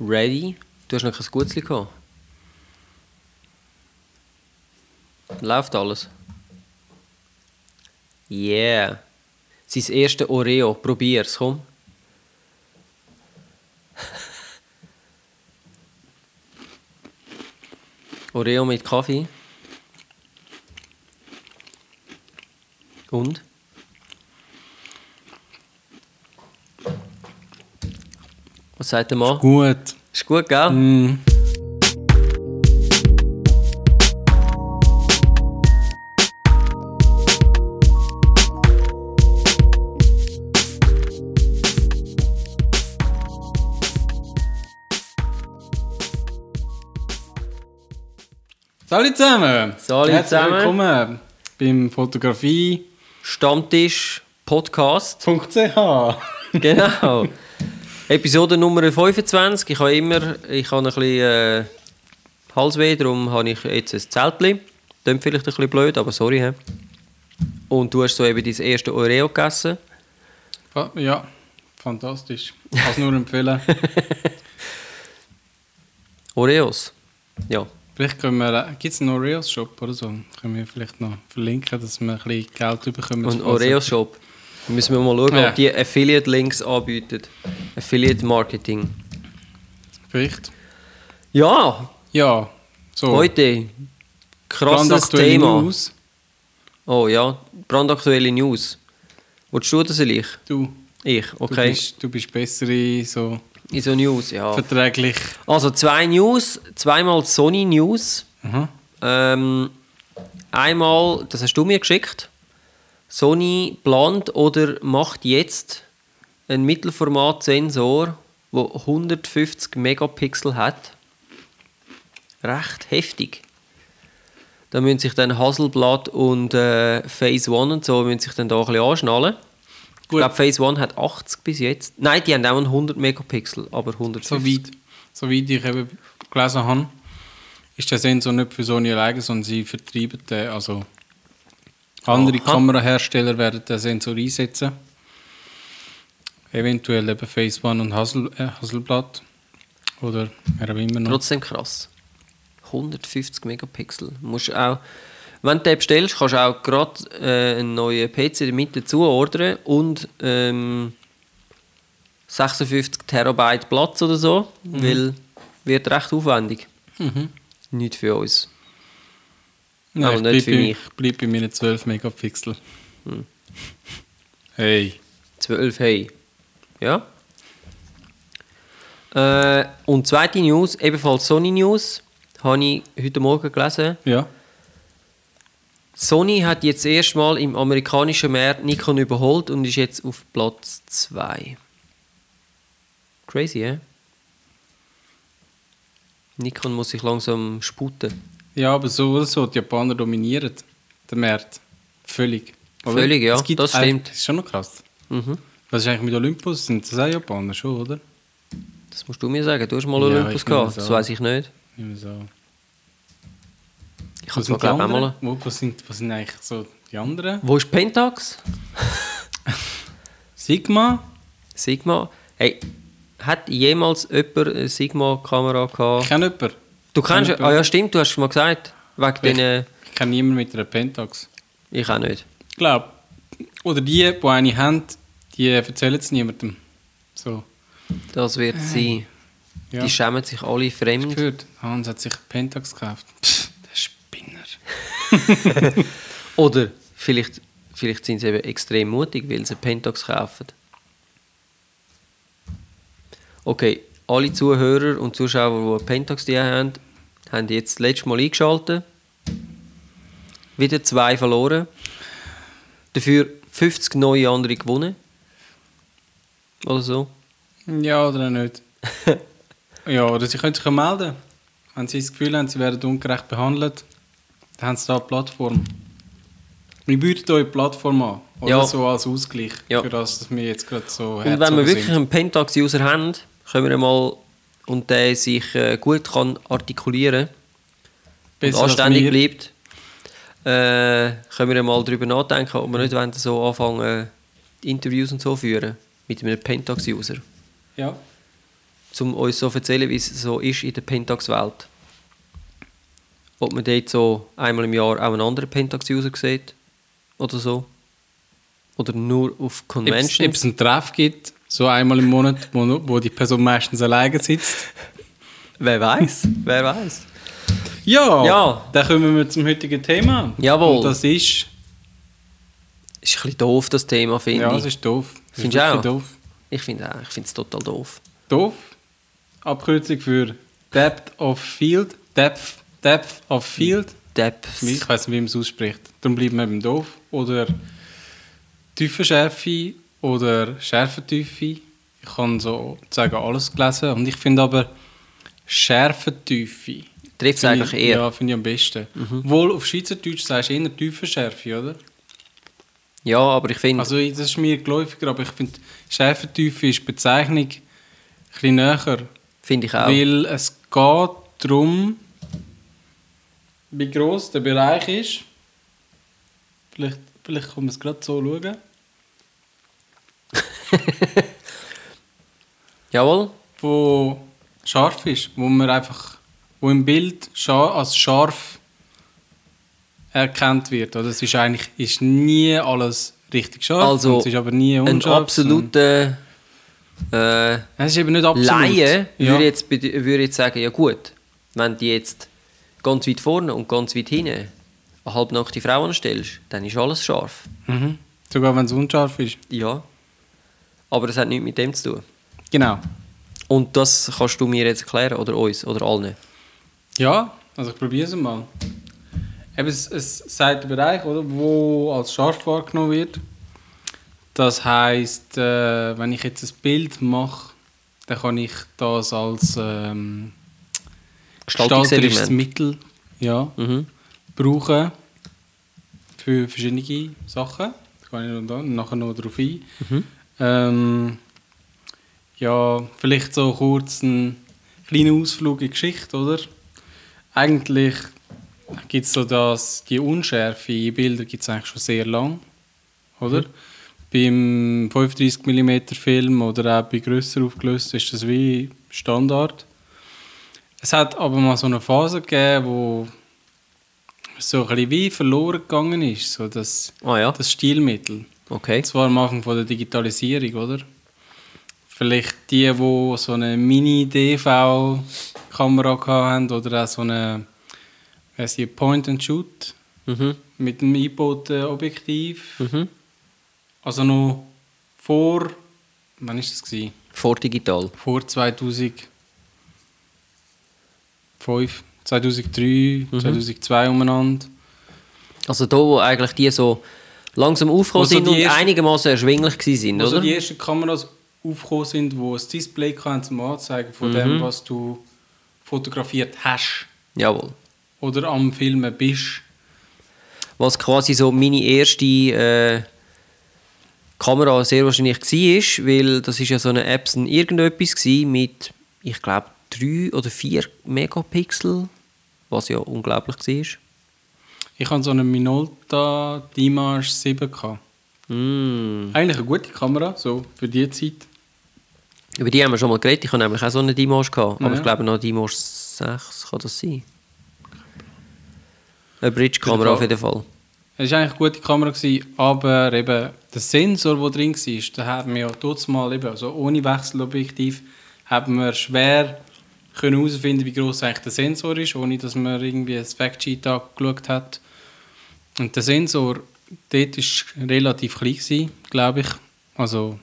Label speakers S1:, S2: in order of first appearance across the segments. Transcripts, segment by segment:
S1: Ready? Du hast noch kein Gutzli gehabt. Läuft alles? Yeah. Sein erste Oreo. Probier's, komm. Oreo mit Kaffee. Und? Was sagt der Mann?
S2: Gut.
S1: Ist gut, gell?
S2: Mm. Salut zusammen!
S1: Salut
S2: Herzlich
S1: zusammen.
S2: willkommen beim Fotografie.ch
S1: Stammtisch Podcast. Genau. Episode Nummer 25. Ich habe immer ich habe ein bisschen äh, Halsweh, darum habe ich jetzt ein Zeltli. Klingt vielleicht ein bisschen blöd, aber sorry. He. Und du hast so eben dein erste Oreo gegessen.
S2: Fa- Ja, fantastisch. Kann es nur empfehlen.
S1: Oreos. Ja.
S2: Vielleicht können wir, gibt es einen Oreos-Shop oder so? Können wir vielleicht noch verlinken, dass wir ein bisschen Geld bekommen.
S1: Und Oreo Shop. Da müssen wir mal schauen,
S2: Ja.
S1: ob die Affiliate-Links anbieten. Affiliate-Marketing.
S2: Vielleicht.
S1: Ja,
S2: Ja, so.
S1: heute krasses Thema.
S2: News.
S1: Oh ja, brandaktuelle News. Wolltest du das ich?
S2: Du,
S1: Ich,
S2: du,
S1: okay.
S2: bist, du bist besser in so
S1: In so News, ja.
S2: verträglich.
S1: Also zwei News, zweimal Sony News.
S2: Aha.
S1: Ähm, einmal, das hast du mir geschickt. Sony plant oder macht jetzt einen Mittelformatsensor, der 150 Megapixel hat. Recht heftig. Da müssen sich dann Hasselblad und äh, Phase One und so müssen sich dann da ein bisschen anschnallen. Ich
S2: Gut.
S1: glaube, Phase One hat 80 bis jetzt. Nein, die haben auch einen 100 Megapixel, aber 150.
S2: Soweit, soweit ich eben gelesen habe, ist der Sensor nicht für Sony alleine, sondern sie vertreiben den. Also andere
S1: Aha.
S2: Kamerahersteller werden den Sensor einsetzen. Eventuell eben Phase One und Hassel, äh, Hasselblad. Oder wer auch immer noch.
S1: Trotzdem krass. 150 Megapixel. Musst auch, wenn du den bestellst, kannst du auch gerade äh, einen neuen PC damit dazu ordern und ähm, 56 Terabyte Platz oder so, weil wird recht aufwendig.
S2: Mhm.
S1: Nicht für uns.
S2: Nein,
S1: Aber
S2: ich
S1: nicht für
S2: bei,
S1: mich.
S2: ich bleib bei meinen 12 Megapixel.
S1: Hm.
S2: Hey.
S1: 12 hey. Ja. Äh, und zweite News, ebenfalls Sony News, habe ich heute Morgen gelesen.
S2: Ja.
S1: Sony hat jetzt erstmal im amerikanischen Markt Nikon überholt und ist jetzt auf Platz 2. Crazy, hä? Nikon muss sich langsam sputen.
S2: Ja, aber so oder so, die Japaner dominieren den Markt. Völlig. Oder?
S1: Völlig, ja, das stimmt.
S2: Das ist schon noch krass.
S1: Mhm.
S2: Was ist eigentlich mit Olympus? Sind das auch Japaner schon, oder?
S1: Das musst du mir sagen. Du hast mal
S2: Ja,
S1: Olympus
S2: ich
S1: gehabt. Das weiß ich nicht.
S2: Wir so.
S1: Ich
S2: die
S1: glaube auch mal.
S2: Wo, wo, sind, wo sind eigentlich so die anderen?
S1: Wo ist Pentax?
S2: Sigma?
S1: Sigma? Hey, hat jemals jemand eine Sigma-Kamera
S2: Ich
S1: gehabt?
S2: kenne jemanden.
S1: Du kennst
S2: jemanden.
S1: Ah ja, stimmt, du hast es mal gesagt. Wegen
S2: Ich-
S1: den.
S2: Ich kenne niemanden mit einer Pentax.
S1: Ich auch nicht.
S2: Ich glaube. Oder die, die eine haben, die erzählen es niemandem. So.
S1: Das wird sein.
S2: Ja.
S1: Die schämen sich alle fremd.
S2: gehört. Hans hat sich Pentax gekauft. Pff, der Spinner.
S1: Oder vielleicht, vielleicht sind sie eben extrem mutig, weil sie Pentax kaufen. Okay, alle Zuhörer und Zuschauer, die Pentax die haben, haben jetzt das letzte Mal eingeschaltet. Wieder zwei verloren. Dafür 50 neue andere gewonnen. Oder so.
S2: Ja, oder nicht. ja, oder sie können sich ja melden. Wenn sie das Gefühl haben, sie werden ungerecht behandelt, dann haben sie da eine Plattform. Wir bieten euch eine Plattform an. Oder
S1: Ja.
S2: so als Ausgleich
S1: Ja.
S2: für das, dass wir jetzt gerade so
S1: Und wenn wir wirklich einen Pentax-User haben, können wir mal und der sich äh, gut kann artikulieren
S2: Besser
S1: und anständig bleibt, äh, können wir mal darüber nachdenken, ob wir nicht wollen, so anfangen, Interviews und so führen mit einem Pentax-User.
S2: Ja.
S1: um uns so erzählen, wie es so ist in der Pentax-Welt. Ob man dort so einmal im Jahr auch einen anderen Pentax-User sieht oder so. Oder nur auf
S2: es ob
S1: Conventions.
S2: es einen Treff gibt, so einmal im Monat, wo, wo die Person meistens alleine sitzt.
S1: Wer weiß? Wer weiß?
S2: Ja,
S1: Ja.
S2: dann kommen wir zum heutigen Thema.
S1: Jawohl.
S2: Und das ist...
S1: Ist ein bisschen doof, das Thema, finde
S2: Ja,
S1: ich.
S2: das ist doof. Das
S1: Findest
S2: ist
S1: du auch?
S2: doof.
S1: Ich finde auch, ich finde es total doof.
S2: Doof. Abkürzung für Depth of Field. Depth, Depth of Field.
S1: Depth.
S2: Ich weiß nicht, wie man es ausspricht. Darum bleibt man eben doof. Oder Tiefenschärfe oder Schärfentiefe. Ich kann so sagen alles gelesen. Und ich finde aber Schärfentiefe.
S1: Trifft es eigentlich
S2: ich,
S1: eher.
S2: Ja, finde ich am besten. Wohl auf Schweizerdeutsch sagst du eher Tiefenschärfe, oder?
S1: Ja, aber ich finde,
S2: Also das ist mir geläufiger, aber ich finde Schärfentiefe ist die Bezeichnung ein bisschen näher.
S1: finde ich auch.
S2: Weil es geht darum, wie gross der Bereich ist. Vielleicht, vielleicht kann man es gerade so schauen.
S1: Jawohl.
S2: Wo scharf ist, wo man einfach, wo im Bild als scharf erkannt wird. Oder es ist eigentlich ist nie alles richtig scharf,
S1: Also,
S2: es ist aber nie
S1: Ein
S2: unscharf.
S1: absoluter äh,
S2: Es ist eben nicht absolut.
S1: Laie
S2: Ja.
S1: würde, jetzt, würde jetzt sagen, ja gut, wenn du jetzt ganz weit vorne und ganz weit hinten eine halbnackte Frau anstellst, dann ist alles scharf.
S2: Mhm. Sogar wenn es unscharf ist.
S1: Ja. Aber das hat nichts mit dem zu tun.
S2: Genau.
S1: Und das kannst du mir jetzt erklären, oder uns, oder allen.
S2: Ja, also ich probiere es mal. Eben, es, es sagt der Bereich, oder, wo als scharf wahrgenommen wird. Das heißt, äh, wenn ich jetzt ein Bild mache, dann kann ich das als ähm, gestalterisches. Mittel ja,
S1: Mhm.
S2: brauchen für verschiedene Sachen. Da kann ich noch da, nachher noch darauf ein. Ähm, ja, vielleicht so kurz einen kleinen Ausflug in die Geschichte, oder? Eigentlich gibt es so das, die Unschärfe in Bildern gibt es eigentlich schon sehr lang, oder? Beim 35mm Film oder auch bei grösser aufgelöst ist das wie Standard. Es hat aber mal so eine Phase gegeben, wo so ein bisschen wie verloren gegangen ist, so das,
S1: Ah ja,
S2: das Stilmittel.
S1: Okay.
S2: Das war am Anfang von der Digitalisierung, oder? Vielleicht die, die so eine Mini-DV-Kamera hatten oder auch so eine Point-and-Shoot
S1: Mhm.
S2: mit einem eingebauten Objektiv.
S1: Mhm.
S2: Also noch vor, wann war das? Gewesen?
S1: Vor digital.
S2: Vor 2005, 2003,
S1: Mhm.
S2: 2002 umeinander.
S1: Also da, wo eigentlich die so langsam aufgekommen
S2: Wo so
S1: sind und
S2: ersten-
S1: einigermaßen erschwinglich sind,
S2: Also
S1: oder?
S2: die ersten Kameras aufgekommen sind, die ein Display hatten zum Anzeigen von
S1: Mhm.
S2: dem, was du fotografiert hast
S1: Jawohl.
S2: oder am Filmen bist.
S1: Was quasi so meine erste äh, Kamera sehr wahrscheinlich war, weil das ist ja so eine Epson irgendetwas gsi mit, ich glaube, 3 oder 4 Megapixel, was ja unglaublich war.
S2: Ich hatte so eine Minolta Dimage 7. Gehabt.
S1: Mm.
S2: Eigentlich eine gute Kamera, so für die Zeit.
S1: Über die haben wir schon mal geredet. Ich hatte nämlich auch so eine Dimash gehabt. Aber
S2: Ja.
S1: ich glaube noch Dimash 6 kann das sein. Eine Bridge-Kamera auf jeden Fall.
S2: Es war eigentlich eine gute Kamera, gewesen, aber eben der Sensor, der drin war, da hat man ja trotzdem mal eben, also ohne Wechselobjektiv, hat man schwer können herausfinden, wie groß eigentlich der Sensor ist, ohne dass man irgendwie das Factsheet angeschaut hat. Und der Sensor, dort war relativ klein, glaube ich. Also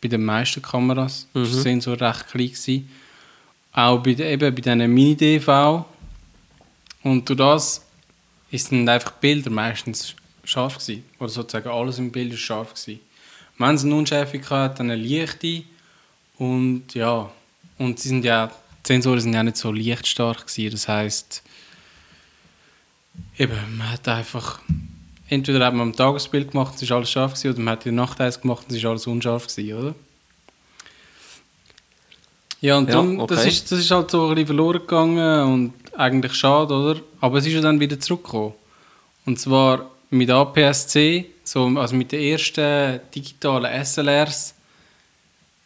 S2: bei den meisten Kameras war der Sensor recht klein. Gewesen. Auch bei, eben bei diesen Mini-DV. Und durch das dann einfach die Bilder meistens scharf gewesen. Oder sozusagen alles im Bild ist scharf gewesen. Wenn es eine Unschärfe hat, dann eine leichte. Und ja, und sie sind ja, die Sensoren sind ja nicht so lichtstark gewesen. Das heisst, eben, man hat einfach, entweder hat man am Tagesbild gemacht, es ist alles scharf gewesen, oder man hat in der Nacht eins gemacht, es ist alles unscharf gewesen, oder? Ja, und
S1: Ja,
S2: das,
S1: okay.
S2: ist, das ist halt so ein bisschen verloren gegangen und eigentlich schade, oder? Aber es ist ja dann wieder zurückgekommen. Und zwar mit APS-C, so, also mit den ersten digitalen SLRs,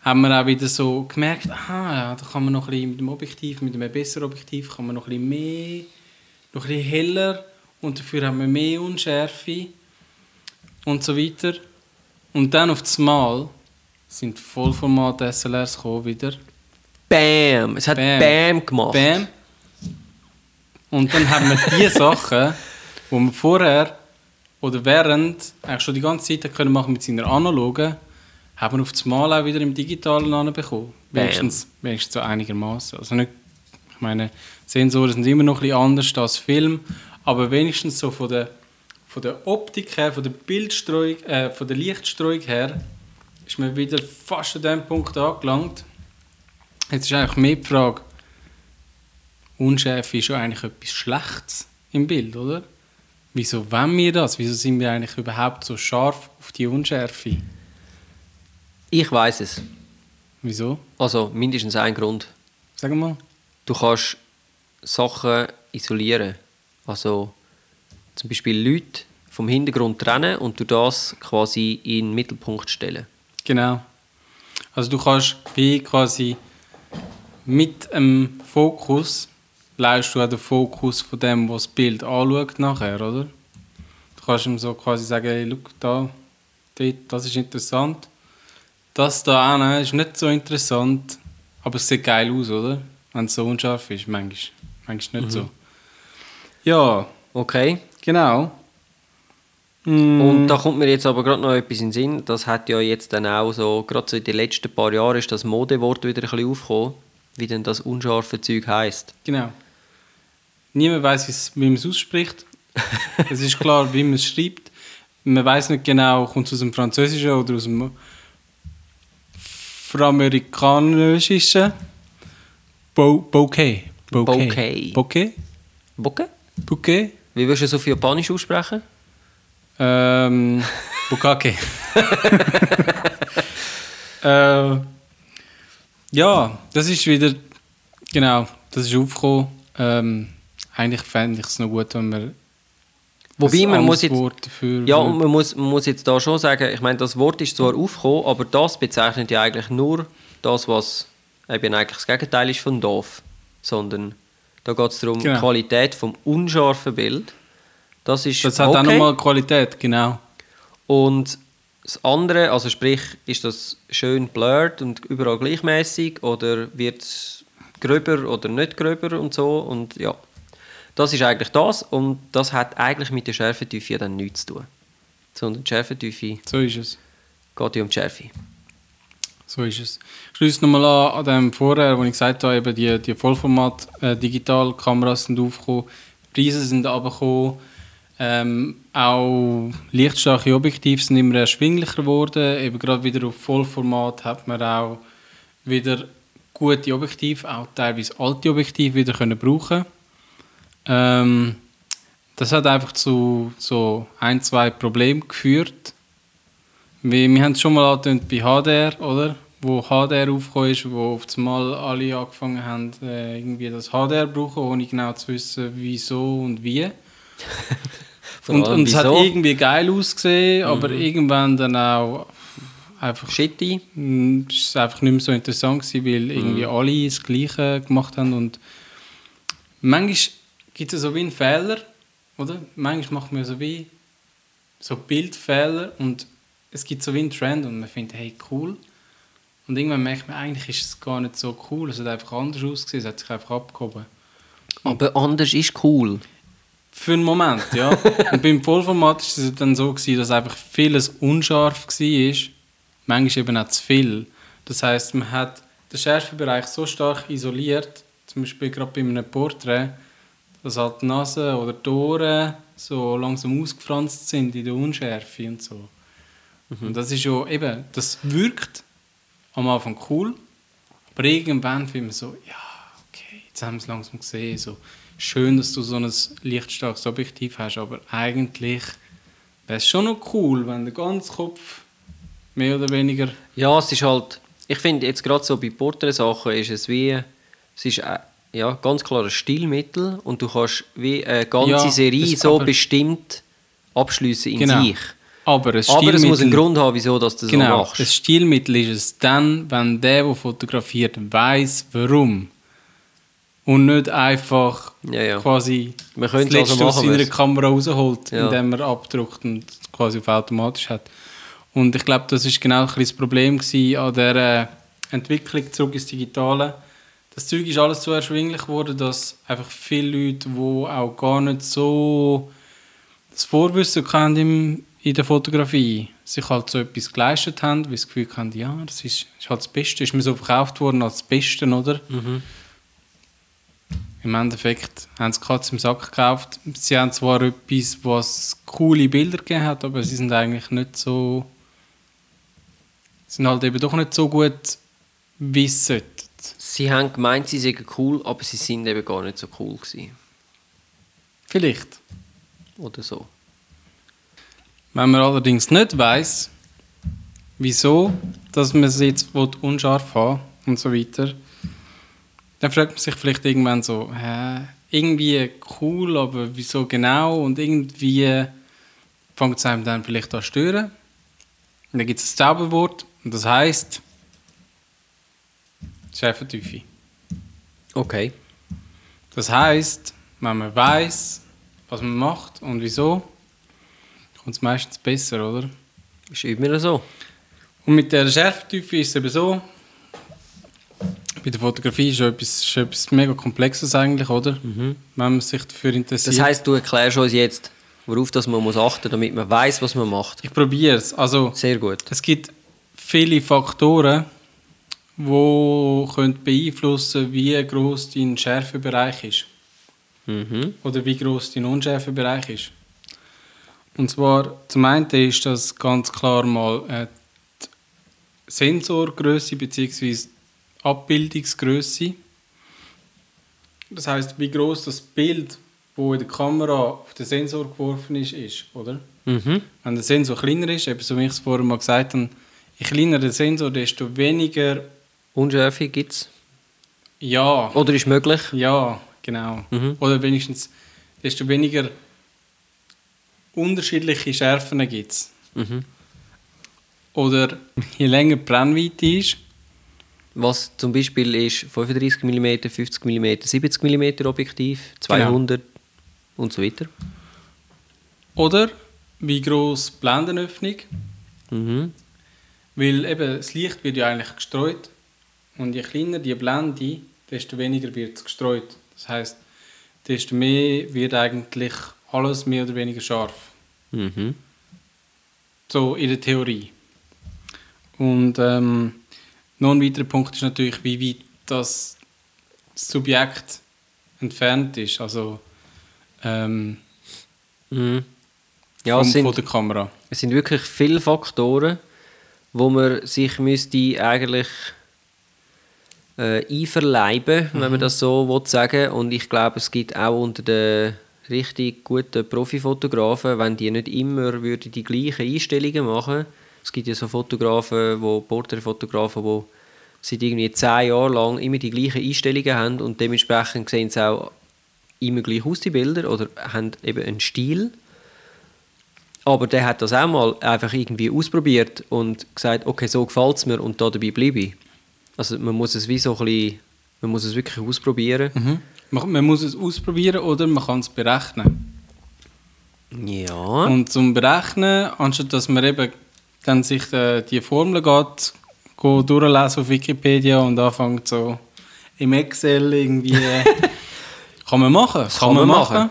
S2: haben wir auch wieder so gemerkt, aha, ja, da kann man noch ein bisschen mit dem Objektiv, mit einem besseren Objektiv, kann man noch ein bisschen mehr, noch ein bisschen heller und dafür haben wir mehr Unschärfe und so weiter. Und dann auf das Mal sind Vollformat SLRs gekommen wieder.
S1: Bam! Es hat
S2: Bam.
S1: Bam, gemacht.
S2: Bam. Und dann haben wir die Sachen, die wir vorher oder während eigentlich schon die ganze Zeit können machen mit seiner analogen, haben wir auf das Mal auch wieder im Digitalen anbekommen.
S1: Bam.
S2: Wenigstens, wenigstens so einigermaßen. Also nicht, ich meine, Sensoren sind immer noch ein bisschen anders als Film, aber wenigstens so von der, von der Optik her, von der Bildstreuung, äh, von der Lichtstreuung her, ist man wieder fast an dem Punkt angelangt. Jetzt ist eigentlich mehr die Frage, Unschärfe ist schon eigentlich etwas Schlechtes im Bild, oder? Wieso wollen wir das? Wieso sind wir eigentlich überhaupt so scharf auf die Unschärfe?
S1: Ich weiß es.
S2: Wieso?
S1: Also mindestens ein Grund.
S2: Sag mal.
S1: Du kannst Sachen isolieren. Also zum Beispiel Leute vom Hintergrund trennen und du das quasi in den Mittelpunkt stellen.
S2: Genau. Also du kannst wie quasi mit dem Fokus leist du auch den Fokus von dem, was das Bild anschaut nachher, oder? Du kannst ihm so quasi sagen, hey, schau da, das ist interessant. Das da auch ist nicht so interessant, aber es sieht geil aus, oder? Wenn es so unscharf ist, manchmal, manchmal nicht so. Ja,
S1: Okay.
S2: genau. Mm,
S1: Und da kommt mir jetzt aber gerade noch etwas in den Sinn. Das hat ja jetzt dann auch so, gerade so in den letzten paar Jahren ist das Modewort wieder ein bisschen aufgekommen, wie denn das unscharfe Zeug heisst.
S2: Genau. Niemand weiß, wie man es ausspricht. es ist klar, wie man es schreibt. Man weiß nicht genau, kommt es aus dem Französischen oder aus dem Franamerikanischen. Bo Bokeh.
S1: Bokeh.
S2: Bokeh?
S1: Bocke?
S2: Bokeh?
S1: Wie würdest du es auf Japanisch aussprechen?
S2: Ähm, Bukake. äh, ja, das ist wieder, genau, das ist aufgekommen. Ähm, eigentlich fände ich es noch gut, wenn wir
S1: Wobei man muss jetzt, ja, man muss, man muss jetzt da schon sagen, ich meine, das Wort ist zwar aufgekommen, aber das bezeichnet ja eigentlich nur das, was eben eigentlich das Gegenteil ist von doof, sondern da geht es darum,
S2: Genau.
S1: die Qualität vom unscharfen Bild. Das ist
S2: Das hat
S1: okay.
S2: auch nochmal Qualität, genau.
S1: Und das andere, also sprich, ist das schön blurred und überall gleichmäßig oder wird es gröber oder nicht gröber und so und ja. Das ist eigentlich das und das hat eigentlich mit der Schärfentiefe ja dann nichts zu tun. Sondern die Schärfentiefe
S2: So ist es.
S1: geht ja um die Schärfe.
S2: So ist es. Schließe nochmal an, an dem vorher, wo ich gesagt habe, eben die, die Vollformat-Digitalkameras sind aufgekommen, die Preise sind runtergekommen, ähm, auch lichtstarke Objektive sind immer erschwinglicher geworden. Eben gerade wieder auf Vollformat hat man auch wieder gute Objektive, auch teilweise alte Objektive wieder können brauchen. Ähm, das hat einfach zu so ein, zwei Problemen geführt. Wir, wir haben es schon mal angetönt bei HDR, oder? Wo HDR aufgekommen ist, wo auf einmal alle angefangen haben, äh, irgendwie das HDR zu brauchen, ohne genau zu wissen, wieso und wie. Und, und es hat irgendwie geil ausgesehen, aber irgendwann dann auch einfach
S1: Shitty.
S2: Mm, Es war einfach nicht mehr so interessant, gewesen, weil irgendwie alle das Gleiche gemacht haben. Und manchmal gibt es so wie einen Fehler, oder? Manchmal macht man so wie so Bildfehler und es gibt so wie einen Trend und man findet, hey, cool. Und irgendwann merkt man, eigentlich ist es gar nicht so cool. Es hat einfach anders ausgesehen, es hat sich einfach abgehoben.
S1: Aber anders ist cool.
S2: Für einen Moment, ja. und beim Vollformat war es dann so, gewesen, dass einfach vieles unscharf war. Manchmal eben auch zu viel. Das heißt, man hat den Schärfebereich so stark isoliert, zum Beispiel gerade bei einem Porträt, dass halt die Nase oder die Ohren so langsam ausgefranst sind in der Unschärfe und so. Und das ist ja eben, das wirkt am Anfang cool, aber irgendwann findet man so, ja, okay, jetzt haben wir es langsam gesehen, so schön, dass du so ein lichtstarkes Objektiv hast, aber eigentlich wäre es schon noch cool, wenn der ganze Kopf mehr oder weniger
S1: Ja, es ist halt, ich finde jetzt gerade so bei Porträtsachen ist es wie, es ist äh, ja, ganz klar ein Stilmittel und du kannst wie eine ganze
S2: Ja,
S1: Serie so bestimmt abschließen in
S2: Genau.
S1: sich.
S2: Aber, ein
S1: Aber es muss einen Grund haben, wieso dass du das
S2: Genau,
S1: so
S2: ein
S1: machst.
S2: Stilmittel ist es dann, wenn der, der fotografiert, weiß, warum. Und nicht einfach
S1: Ja, ja.
S2: quasi
S1: können
S2: das
S1: also
S2: Letzte aus
S1: machen,
S2: seiner Kamera rausholt,
S1: Ja.
S2: indem er abdruckt und quasi auf automatisch hat. Und ich glaube, das ist genau ein das Problem an der Entwicklung zurück ins Digitale. Das Zeug ist alles so erschwinglich geworden, dass einfach viele Leute, die auch gar nicht so das Vorwissen haben im, in der Fotografie, sich halt so etwas geleistet haben, weil sie das Gefühl haben, ja, das ist, ist halt das Beste, ist mir so verkauft worden als das Beste, oder?
S1: Mhm.
S2: Im Endeffekt haben sie Katze im Sack gekauft. Sie haben zwar etwas, was coole Bilder gegeben hat, aber sie sind eigentlich nicht so. sind halt eben doch nicht so gut, wie sie sollten.
S1: Sie haben gemeint, sie seien cool, aber sie sind eben gar nicht so cool gewesen.
S2: Vielleicht.
S1: Oder so.
S2: Wenn man allerdings nicht weiß, wieso, dass man es jetzt unscharf haben und so weiter, dann fragt man sich vielleicht irgendwann so, hä, irgendwie cool, aber wieso genau? Und irgendwie fängt es einem dann vielleicht an zu stören. Und dann gibt es ein Zauberwort und das heißt Schärfentiefe.
S1: Okay.
S2: Das heißt, wenn man weiß, was man macht und wieso, kommt es meistens besser, oder?
S1: Ist immer so.
S2: Und mit der Schärfentiefe ist es eben so, bei der Fotografie ist es etwas, ist etwas mega Komplexes eigentlich, oder? Wenn man sich dafür interessiert.
S1: Das heisst, du erklärst uns jetzt, worauf das man muss achten damit man weiß, was man macht.
S2: ich probiere es. Also,
S1: Sehr gut.
S2: es gibt viele Faktoren, die können beeinflussen wie groß dein Schärfebereich ist.
S1: Mhm.
S2: oder wie groß dein Unschärfebereich ist. Und zwar zum einen ist das ganz klar mal äh, die Sensorgröße bzw. Abbildungsgröße. Das heißt, wie groß das Bild, wo in der Kamera auf den Sensor geworfen ist, ist, oder?
S1: Mhm.
S2: Wenn der Sensor kleiner ist, eben so wie ich es vorher mal gesagt habe, je kleiner der Sensor, desto weniger
S1: Unschärfe gibt es.
S2: ja,
S1: Oder ist möglich.
S2: Ja, genau.
S1: Mhm.
S2: Oder wenigstens, desto weniger unterschiedliche Schärfen gibt es.
S1: Mhm.
S2: Oder je länger die Brennweite ist,
S1: Was zum Beispiel ist 35 mm, 50 mm, 70 mm Objektiv, 200 und so weiter.
S2: oder wie groß die Blendenöffnung,
S1: Mhm.
S2: weil eben das Licht wird ja eigentlich gestreut und je kleiner die Blende, desto weniger wird es gestreut. Das heißt, desto mehr wird eigentlich alles mehr oder weniger scharf.
S1: Mhm.
S2: So in der Theorie. Und ähm, noch ein weiterer Punkt ist natürlich, wie weit das Subjekt entfernt ist. Also ähm,
S1: Mhm. Ja,
S2: vom,
S1: es sind,
S2: von der Kamera.
S1: es sind wirklich viele Faktoren, wo man sich müsste eigentlich äh, einverleiben, wenn man das so will sagen Und ich glaube, es gibt auch unter den richtig guten Profifotografen, wenn die nicht immer würden die gleichen Einstellungen machen Es gibt ja so Fotografen, wo Porträtfotografen, die seit irgendwie zehn Jahren lang immer die gleichen Einstellungen haben und dementsprechend sehen sie auch immer gleich aus, die Bilder, oder haben eben einen Stil. Aber der hat das auch mal einfach irgendwie ausprobiert und gesagt, okay, so gefällt es mir und da dabei bleibe ich. Also man muss es wie so ein bisschen, man muss es wirklich ausprobieren.
S2: Mhm. Man, man muss es ausprobieren oder man kann es berechnen.
S1: Ja.
S2: Und zum Berechnen, anstatt dass man eben dann sich äh, die Formel geht, go durchlesen auf Wikipedia und anfängt so im Excel irgendwie. kann man machen. Das
S1: kann man machen.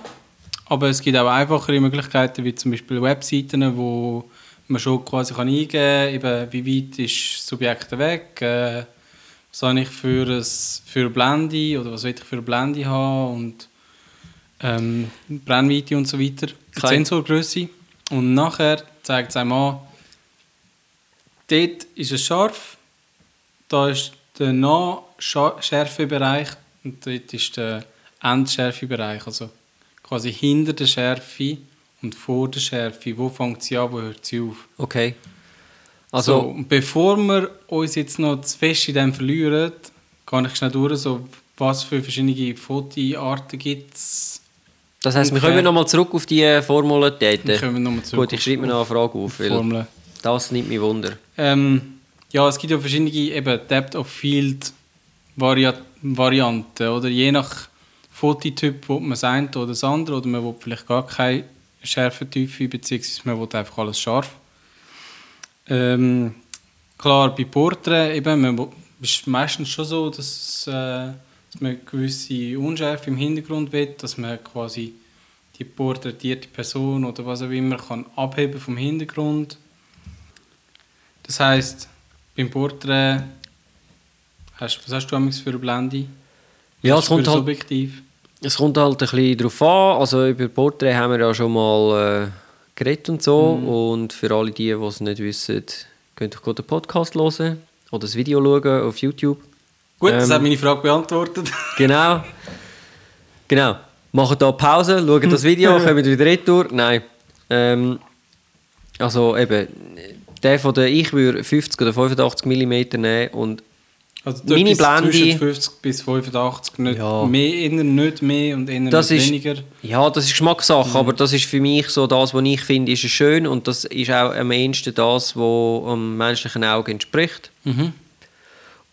S2: Aber es gibt auch einfachere Möglichkeiten, wie zum Beispiel Webseiten, wo man schon quasi kann eingeben kann, eben, wie weit ist das Subjekt weg, äh, was habe ich für, ein, für Blende oder was will ich für eine Blende haben und ähm, Brennweite und so weiter,
S1: Klein.
S2: Sensorgröße. Und nachher zeigt es einem an, dort ist es scharf, da ist der Nachschärfebereich und dort ist der Endschärfebereich, also quasi hinter der Schärfe und vor der Schärfe. Wo fängt sie an, wo hört sie auf?
S1: Okay.
S2: Also, so, bevor wir uns jetzt noch zu fest in dem verlieren, kann ich schnell durch, so, was für verschiedene Fotoarten gibt es.
S1: das Das heisst, wir kommen nochmal zurück auf die
S2: kommen wir nochmal zurück
S1: Gut, ich schreibe mir noch eine Frage auf, weil
S2: Formel.
S1: das nimmt mich Wunder.
S2: Ähm, ja, es gibt ja verschiedene eben Depth of Field Varia Varianten. Oder je nach Fototyp will man das eine oder das andere. Oder man will vielleicht gar keine Schärfentiefe, beziehungsweise man will einfach alles scharf. Ähm, klar, bei Porträts eben, man ist meistens schon so, dass, äh, dass man gewisse Unschärfe im Hintergrund will, dass man quasi die porträtierte Person oder was auch immer kann abheben vom Hintergrund. Das heisst, beim Porträt, hast, was hast du für eine Blende?
S1: Ja, es kommt halt,
S2: Objektiv.
S1: es kommt halt ein bisschen darauf an. Also über Porträt haben wir ja schon mal äh, geredet und so. Und für alle die, die es nicht wissen, könnt ihr den Podcast hören oder das Video schauen auf YouTube.
S2: Gut, das
S1: Ähm,
S2: hat meine Frage beantwortet.
S1: Genau. Genau. Machen da Pause, schauen das Video, kommen wieder retour. Nein. Ähm, also eben, der von der ich würde 50 oder 85 mm nehmen und
S2: Also
S1: Meine Blende-
S2: Zwischen 50 bis 85, nicht
S1: Ja.
S2: mehr, eher nicht mehr und eher
S1: das ist,
S2: weniger.
S1: ja, das ist Geschmackssache, aber das ist für mich so das, was ich finde, ist schön und das ist auch am ehesten das, was am menschlichen Auge entspricht.
S2: Mhm.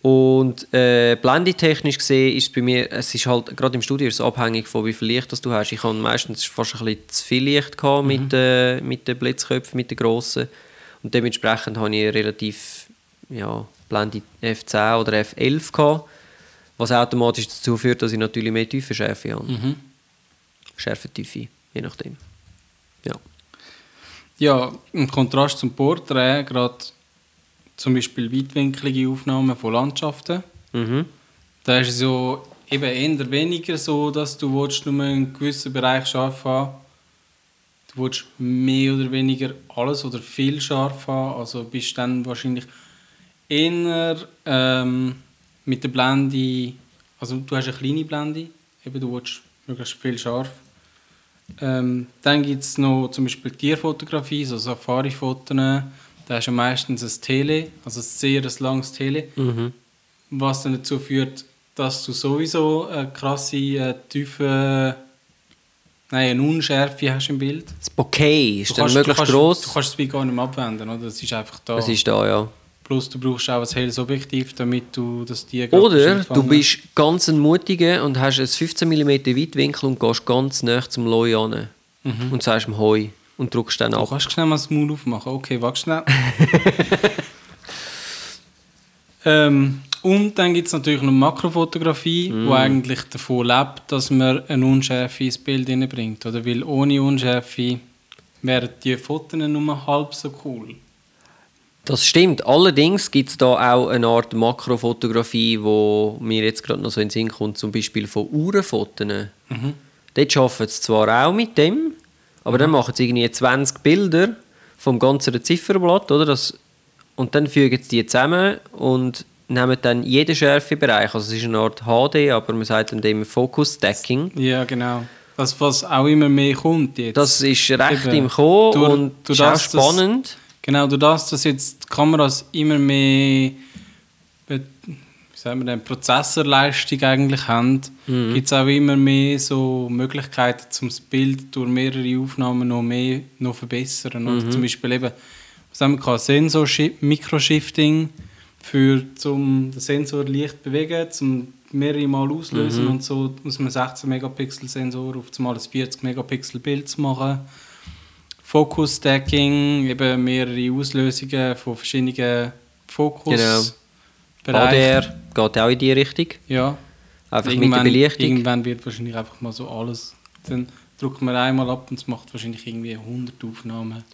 S1: Und äh, blendetechnisch gesehen ist es bei mir, es ist halt, gerade im Studio ist abhängig von wie viel Licht das du hast. Ich habe meistens fast ein bisschen zu viel Licht gehabt mit, äh, mit den Blitzköpfen, mit den grossen. Und dementsprechend habe ich relativ, ja, Blende F10 oder F11 gehabt, was automatisch dazu führt, dass ich natürlich mehr Tiefenschärfe habe.
S2: Mhm.
S1: Schärfentiefe, je nachdem. Ja.
S2: Ja, im Kontrast zum Porträt, gerade zum Beispiel weitwinklige Aufnahmen von Landschaften,
S1: Mhm.
S2: da ist es so eben eher weniger so, dass du willst nur einen gewissen Bereich scharf haben Du willst mehr oder weniger alles oder viel scharf haben, also bist dann wahrscheinlich eher ähm, mit der Blende, also du hast eine kleine Blende, eben du willst möglichst viel scharf. Ähm, dann gibt es noch zum Beispiel Tierfotografie, so Safari-Fotos, da hast du meistens ein Tele, also ein sehr ein langes Tele,
S1: Mhm.
S2: was dann dazu führt, dass du sowieso eine krasse, äh, tiefe, nein, eine Unschärfe hast im Bild.
S1: Das Bokeh ist
S2: Du
S1: dann
S2: kannst-
S1: möglichst
S2: du kannst,
S1: gross.
S2: Du kannst es gar nicht mehr abwenden, oder? Das ist einfach da.
S1: Das ist da, ja.
S2: Plus du brauchst auch ein helles Objektiv, damit du das Tier gerade
S1: Oder du bist ganz ein Mutiger und hast ein 15 mm Weitwinkel und gehst ganz nah zum Loi an. Und sagst ihm Hoi und drückst dann
S2: Du
S1: ab.
S2: kannst schnell mal das Maul aufmachen. Okay, warte schnell. ähm, und dann gibt es natürlich noch Makrofotografie,
S1: Mm.
S2: wo eigentlich davon lebt, dass man eine Unschärfe ins Bild hineinbringt. Oder weil ohne Unschärfe wären die Fotos nur halb so cool.
S1: Das stimmt. Allerdings gibt es da auch eine Art Makrofotografie, wo mir jetzt gerade noch so in den Sinn kommt, zum Beispiel von Uhrenfotos.
S2: Mhm.
S1: Dort arbeiten sie zwar auch mit dem, aber dann machen sie irgendwie 20 Bilder vom ganzen Zifferblatt, oder? Das, und dann fügen sie die zusammen und nehmen dann jeden Schärfebereich. Also es ist eine Art HD, aber man sagt dann dem Focus Stacking.
S2: Ja, genau. Das, was auch immer mehr kommt jetzt.
S1: Das ist recht
S2: Eben.
S1: im Kommen und
S2: durch
S1: ist auch
S2: das,
S1: spannend.
S2: Genau, durch das, dass jetzt die Kameras immer mehr wie sagen wir denn, Prozessorleistung eigentlich haben,
S1: Mhm.
S2: gibt es auch immer mehr so Möglichkeiten, um das Bild durch mehrere Aufnahmen noch mehr noch verbessern.
S1: Mhm.
S2: Oder zum Beispiel eben, was haben wir? Sensor Microshifting, für zum den Sensor leicht bewegen, zum mehrere Mal
S1: Mhm.
S2: auslösen und so aus einem 16 Megapixel Sensor auf einmal ein 40 Megapixel Bild zu machen. Focus Stacking, eben mehrere Auslösungen von verschiedenen Fokus.
S1: Genau.
S2: Bereichen.
S1: HDR geht auch in die Richtung.
S2: Ja.
S1: Einfach mit der
S2: Irgendwann-
S1: Belichtung.
S2: Irgendwann wird wahrscheinlich einfach mal so alles. Dann drückt man einmal ab und es macht wahrscheinlich irgendwie 100 Aufnahmen.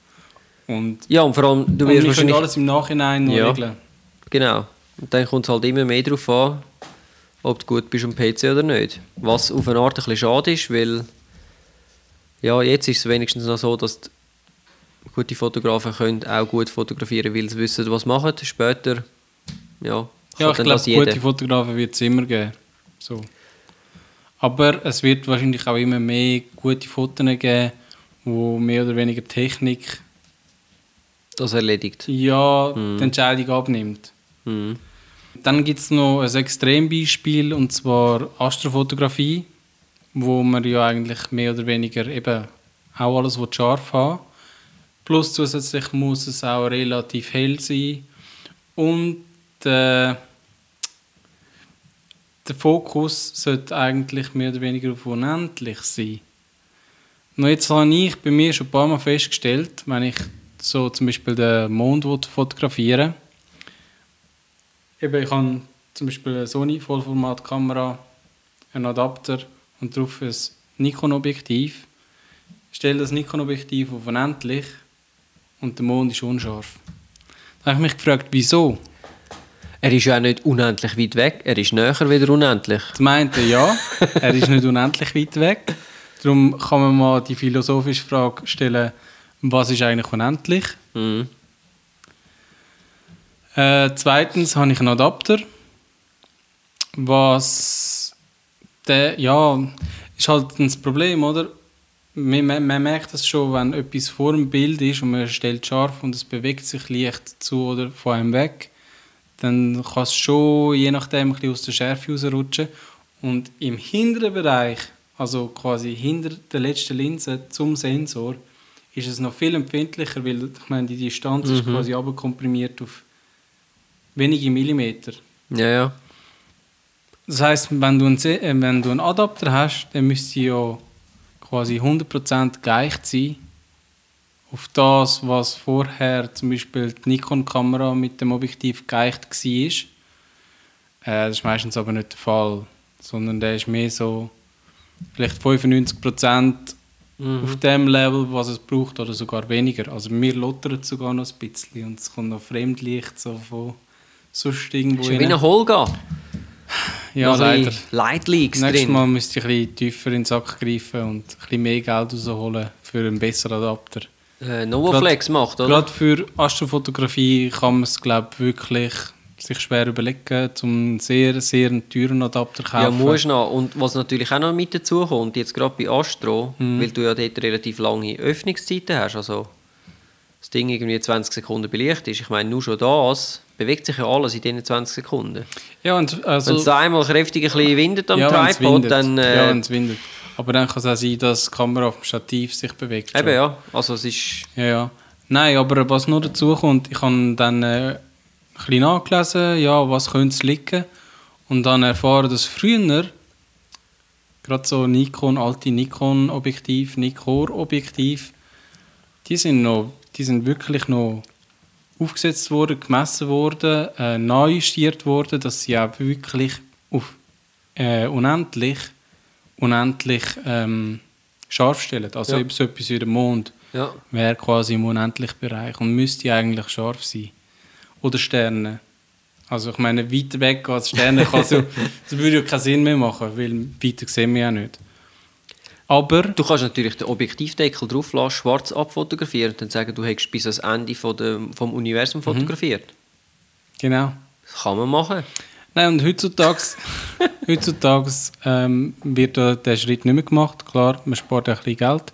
S2: Und,
S1: Ja, und vor allem, du wirst wahrscheinlich...
S2: alles im Nachhinein noch
S1: Ja.
S2: regeln.
S1: Genau. Und dann kommt es halt immer mehr darauf an, ob du gut bist am PC oder nicht. Was auf eine Art ein bisschen schade ist, weil ja, jetzt ist es wenigstens noch so, dass die gute Fotografen können auch gut fotografieren, weil sie wissen, was sie machen. Später, ja,
S2: Ja, ich glaube, gute Fotografen wird es immer geben. So. Aber es wird wahrscheinlich auch immer mehr gute Fotos geben, wo mehr oder weniger Technik
S1: das erledigt.
S2: ja,
S1: Mhm.
S2: die Entscheidung abnimmt.
S1: Mhm.
S2: Dann gibt es noch ein Extrembeispiel, und zwar Astrofotografie. wo man ja eigentlich mehr oder weniger eben auch alles scharf haben Plus zusätzlich muss es auch relativ hell sein. Und äh, der Fokus sollte eigentlich mehr oder weniger auf unendlich sein. Und jetzt habe ich bei mir schon ein paar Mal festgestellt, wenn ich so zum Beispiel den Mond fotografieren Eben, ich habe zum Beispiel eine Sony Vollformatkamera, einen Adapter und darauf ein Nikon-Objektiv. Stelle das Nikon-Objektiv auf unendlich und der Mond ist unscharf. Da habe ich mich gefragt, wieso?
S1: Er ist ja auch nicht unendlich weit weg, er ist näher wieder unendlich.
S2: Das meinte ja, er ist nicht unendlich weit weg. Darum kann man mal die philosophische Frage stellen, was ist eigentlich unendlich? Mhm. Äh, zweitens habe ich einen Adapter, was der, ja, ist halt das Problem, oder? Man, man, man, merkt das schon, wenn etwas vor dem Bild ist und man stellt scharf und es bewegt sich leicht zu oder von einem weg, dann kann es schon je nachdem ein bisschen aus der Schärfe rausrutschen. Und im hinteren Bereich, also quasi hinter der letzten Linse zum Sensor, ist es noch viel empfindlicher, weil ich meine, die Distanz mhm. ist quasi komprimiert auf wenige Millimeter.
S1: Ja, ja.
S2: Das heißt, wenn du, einen, äh, wenn du einen Adapter hast, dann müsste ja quasi 100% geeicht sein auf das, was vorher zum Beispiel die Nikon-Kamera mit dem Objektiv geeicht war. Äh, das ist meistens aber nicht der Fall, sondern der ist mehr so vielleicht 95% mhm. auf dem Level, was es braucht, oder sogar weniger. Also mir lottert sogar noch ein bisschen und es kommt noch Fremdlicht so von sonst irgendwo
S1: Ist wie ein Holga.
S2: Ja, leider.
S1: Light Leaks
S2: Nächstes drin. Mal müsste ich ein bisschen tiefer in den Sack greifen und ein bisschen mehr Geld rausholen für einen besseren Adapter.
S1: Äh, Novaflex macht, oder?
S2: Gerade für Astrofotografie kann man es, glaube wirklich sich schwer überlegen, um einen sehr, sehr teuren Adapter zu kaufen.
S1: Ja, muss noch. Und was natürlich auch noch mit dazu kommt, jetzt gerade bei Astro, mhm. weil du ja dort relativ lange Öffnungszeiten hast, also das Ding irgendwie 20 Sekunden belicht ist, ich meine, nur schon das bewegt sich ja alles in diesen 20 Sekunden.
S2: Ja, und also,
S1: Wenn es einmal kräftig ein bisschen windet am ja, Tripod, dann...
S2: Äh, ja, wenn es windet. Aber dann kann es auch sein, dass die Kamera auf dem Stativ sich bewegt.
S1: Eben, ja. Also es ist...
S2: Ja, ja. Nein, aber was noch dazu kommt, ich habe dann äh, ein bisschen nachgelesen, ja, was könnte es liegen. Und dann erfahren, dass früher gerade so Nikon, alte Nikon-Objektiv, Nikkor-Objektiv, die sind noch, die sind wirklich noch aufgesetzt worden, gemessen worden, äh, neu justiert worden, dass sie auch wirklich auf äh, unendlich, unendlich ähm, scharf stellen. Also ja. eben so etwas wie der Mond ja. wäre quasi im unendlichen Bereich und müsste eigentlich scharf sein. Oder Sterne. Also ich meine, weiter weg als Sterne kann so, das würde ja keinen Sinn mehr machen, weil weiter sehen wir ja nicht. Aber
S1: du kannst natürlich den Objektivdeckel drauf lassen, schwarz abfotografieren und dann sagen, du hättest bis ans Ende von dem, vom Universum mhm. fotografiert.
S2: Genau.
S1: Das kann man machen.
S2: Nein, und heutzutage, heutzutage ähm, wird der Schritt nicht mehr gemacht. Klar, man spart ein bisschen Geld.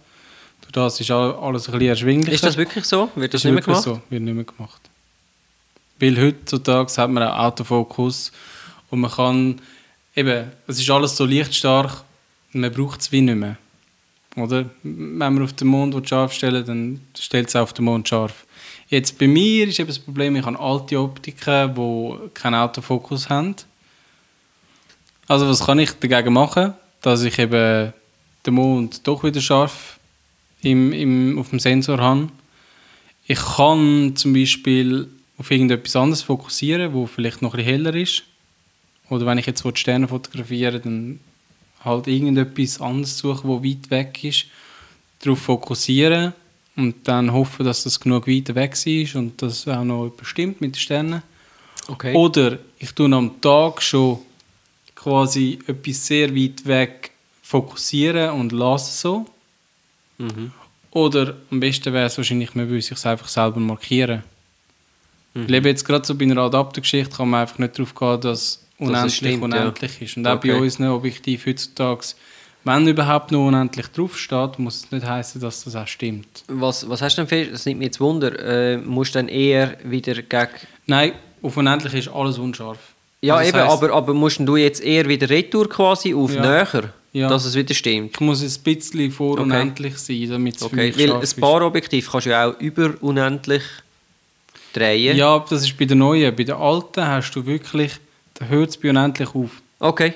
S2: Durch das ist alles ein bisschen erschwinglicher.
S1: Ist das wirklich so? Wird das, das nicht mehr gemacht? so,
S2: wird nicht mehr gemacht. Weil heutzutage hat man einen Autofokus und man kann eben, es ist alles so lichtstark, man braucht es wie nicht mehr. Oder? Wenn man auf den Mond scharf stellen dann stellt es auf den Mond scharf. Jetzt bei mir ist das Problem, ich habe alte Optiken, die keinen Autofokus haben. Also was kann ich dagegen machen? Dass ich eben den Mond doch wieder scharf im, im, auf dem Sensor habe. Ich kann zum Beispiel auf irgendetwas anderes fokussieren, wo vielleicht noch ein heller ist. Oder wenn ich jetzt Sterne fotografiere, dann halt irgendetwas anderes suchen, wo weit weg ist, darauf fokussieren und dann hoffen, dass das genug weit weg ist und das auch noch bestimmt mit den Sternen. Okay. Oder ich tue am Tag schon quasi etwas sehr weit weg fokussieren und lasse es so. Mhm. Oder am besten wäre es wahrscheinlich, man würde sich einfach selber markieren. Mhm. Ich lebe jetzt gerade so bei einer Adaptergeschichte, kann man einfach nicht darauf gehen, dass unendlich stimmt, unendlich ja. ist. Und auch okay. bei unseren Objektiv heutzutage, wenn überhaupt noch unendlich draufsteht, muss es nicht heißen, dass das auch stimmt.
S1: Was, was hast du denn fest? Das nimmt mir jetzt Wunder. Äh, musst du dann eher wieder gegen...
S2: Nein, auf unendlich ist alles unscharf.
S1: Ja, also eben, heisst, aber, aber musst du jetzt eher wieder retour quasi auf ja. näher?
S2: Ja.
S1: dass es wieder stimmt.
S2: Ich muss ein bisschen vor
S1: Okay.
S2: unendlich sein, damit es
S1: Okay,
S2: mich
S1: weil ein
S2: ist.
S1: Paarobjektiv kannst du ja auch über unendlich drehen.
S2: Ja, aber das ist bei der neuen. Bei der alten hast du wirklich, hört es bei unendlich auf.
S1: Okay.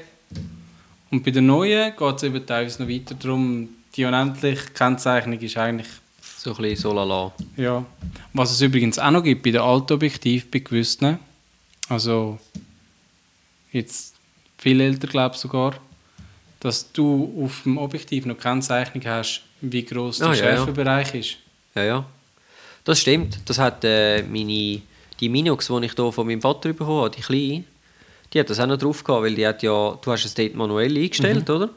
S2: Und bei der neuen geht es eben teilweise noch weiter darum, die unendliche Kennzeichnung ist eigentlich,
S1: So ein bisschen so lala.
S2: ja. Was es übrigens auch noch gibt bei den alten Objektiv, bei gewissen, also jetzt viel älter glaube ich sogar, dass du auf dem Objektiv noch Kennzeichnung hast, wie groß der
S1: Ah, ja, ja.
S2: Schärfebereich ist.
S1: Ja, ja. Das stimmt. Das hat äh, meine, die Minux, die ich hier von meinem Vater bekommen habe, die kleine, die hat das auch noch drauf gehabt, weil die hat ja, du hast es dort manuell eingestellt,
S2: Mhm.
S1: oder?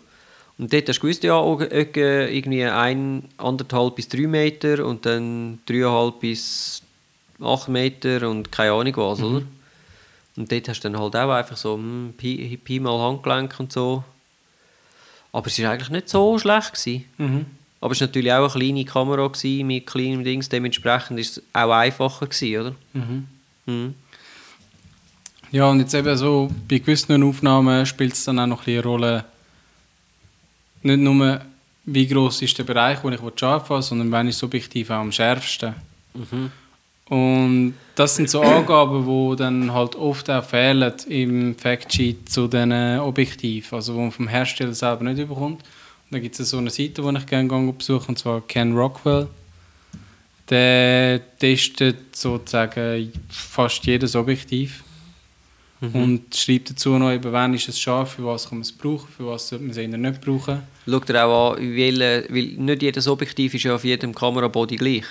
S1: Und dort hast du gewusst, ja, irgendwie ein, anderthalb bis drei Meter und dann dreieinhalb bis acht Meter und keine Ahnung was,
S2: Mhm.
S1: oder? Und dort hast du dann halt auch einfach so hm, Pi, Pi mal Handgelenk und so. Aber es war eigentlich nicht so schlecht. Gewesen.
S2: Mhm.
S1: Aber es war natürlich auch eine kleine Kamera gewesen, mit kleinem Dings. Dementsprechend war es auch einfacher, gewesen, oder?
S2: Mhm.
S1: Mhm.
S2: Ja, und jetzt eben so, bei gewissen Aufnahmen spielt es dann auch noch eine Rolle, nicht nur, wie groß ist der Bereich, den ich scharf habe, sondern wann ist das Objektiv auch am schärfsten.
S1: Mhm.
S2: Und das sind so Angaben, die dann halt oft auch fehlen im Factsheet zu diesen Objektiven, also die man vom Hersteller selber nicht überkommt. Und da gibt es so eine Seite, die ich gerne besuche, und zwar Ken Rockwell. Der testet sozusagen fast jedes Objektiv und schreibt dazu noch, eben, wann ist es scharf, für was kann man es brauchen, für was sollte man es eher nicht brauchen.
S1: Schau dir auch an, welche, weil nicht jedes Objektiv ist ja auf jedem Kamerabody gleich.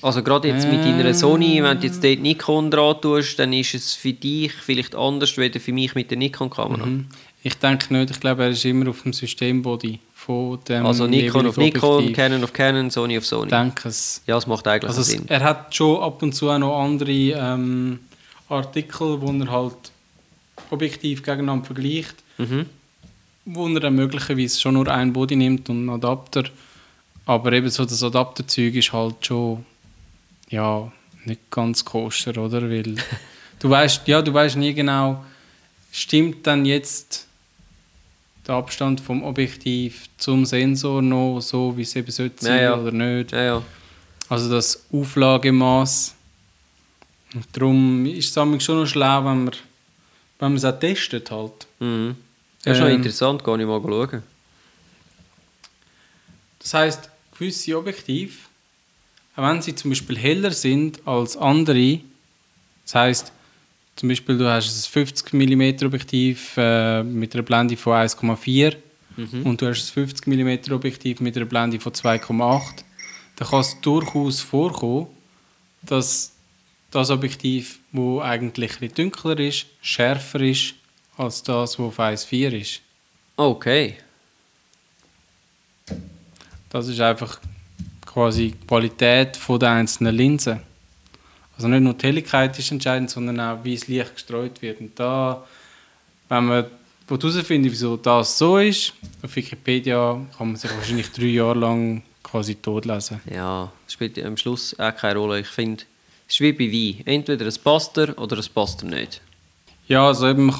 S1: Also gerade jetzt mit deiner Sony, wenn du jetzt dort Nikon dran tust, dann ist es für dich vielleicht anders als für mich mit der Nikon-Kamera.
S2: Mhm. Ich denke nicht, ich glaube, er ist immer auf dem Systembody von dem
S1: Also Nikon auf Nikon,
S2: Objektiv.
S1: Canon auf Canon, Sony auf Sony.
S2: Ich denke es.
S1: Ja, das macht eigentlich
S2: Also es,
S1: Sinn.
S2: er hat schon ab und zu auch noch andere ähm, Artikel, wo er halt objektiv gegeneinander vergleicht,
S1: Mhm.
S2: wo er dann möglicherweise schon nur ein Body nimmt und einen Adapter. Aber eben so das Adapterzeug ist halt schon ja nicht ganz koscher, oder? Weil du weißt, ja, du weißt nie genau, stimmt dann jetzt der Abstand vom Objektiv zum Sensor noch so, wie es eben sollte sein
S1: Ja, ja.
S2: oder nicht?
S1: Ja.
S2: Also das Auflagemaß. Und darum ist es schon noch schlau, wenn man, wenn man es auch testet halt.
S1: Mhm. Das ist schon
S2: Ähm.
S1: interessant, gar nicht mal schauen.
S2: Das heißt, gewisse Objektive, auch wenn sie zum Beispiel heller sind als andere, das heißt, zum Beispiel du hast ein 50 mm Objektiv äh, mit einer Blende von 1,4 und du hast ein 50 mm Objektiv mit einer Blende von 2,8, dann kann es durchaus vorkommen, dass das Objektiv, wo eigentlich bisschen dunkler ist, schärfer ist als das, wo auf 1,4 ist.
S1: Okay.
S2: Das ist einfach quasi die Qualität der einzelnen Linsen. Also nicht nur die Helligkeit ist entscheidend, sondern auch, wie das Licht gestreut wird. Und da, wenn man herausfindet, wieso das so ist, auf Wikipedia kann man sich wahrscheinlich drei Jahre lang quasi totlesen.
S1: Ja, das spielt am Schluss auch keine Rolle. Ich finde, es ist wie bei Wein. Entweder es passt oder es passt nicht.
S2: Ja, also eben, man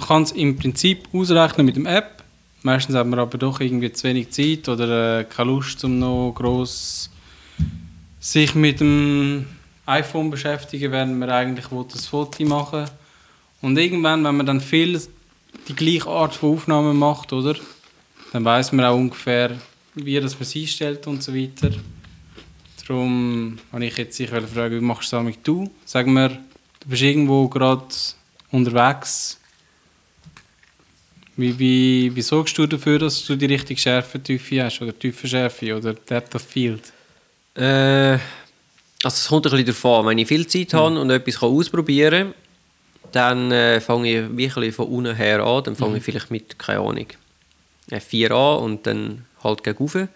S2: kann es im Prinzip ausrechnen mit dem App. Meistens hat man aber doch irgendwie zu wenig Zeit oder äh, keine Lust, um noch gross sich mit dem iPhone beschäftigen, während man eigentlich will, das Foto machen Und irgendwann, wenn man dann viel die gleiche Art von Aufnahmen macht, oder? Dann weiß man auch ungefähr, wie das man es einstellt und so weiter. Darum habe ich jetzt sich fragen, wie machst du das mit du? Sag mir, du bist irgendwo gerade unterwegs. Wie, wie, wie sorgst du dafür, dass du die richtige Schärfentiefe hast? Oder Tiefenschärfe oder Depth of Field?
S1: Äh, also es kommt ein bisschen an. Wenn ich viel Zeit habe und etwas kann ausprobieren kann, dann äh, fange ich bisschen von unten her an. Dann fange ich vielleicht mit, keine Ahnung, F4 an und dann halt gegen.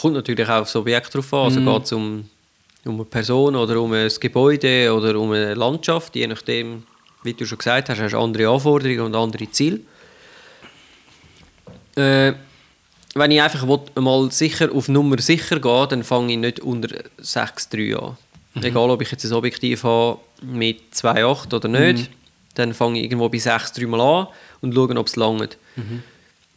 S1: Kommt natürlich auch auf das Objekt drauf an. Also geht es um, um eine Person oder um ein Gebäude oder um eine Landschaft. Je nachdem, wie du schon gesagt hast, hast du andere Anforderungen und andere Ziele. Äh, wenn ich einfach will, mal sicher auf Nummer sicher gehe, dann fange ich nicht unter 6,3 an. Egal, ob ich jetzt ein Objektiv habe mit 2,8 oder nicht, dann fange ich irgendwo bei 6,3 mal an und schaue, ob es langt.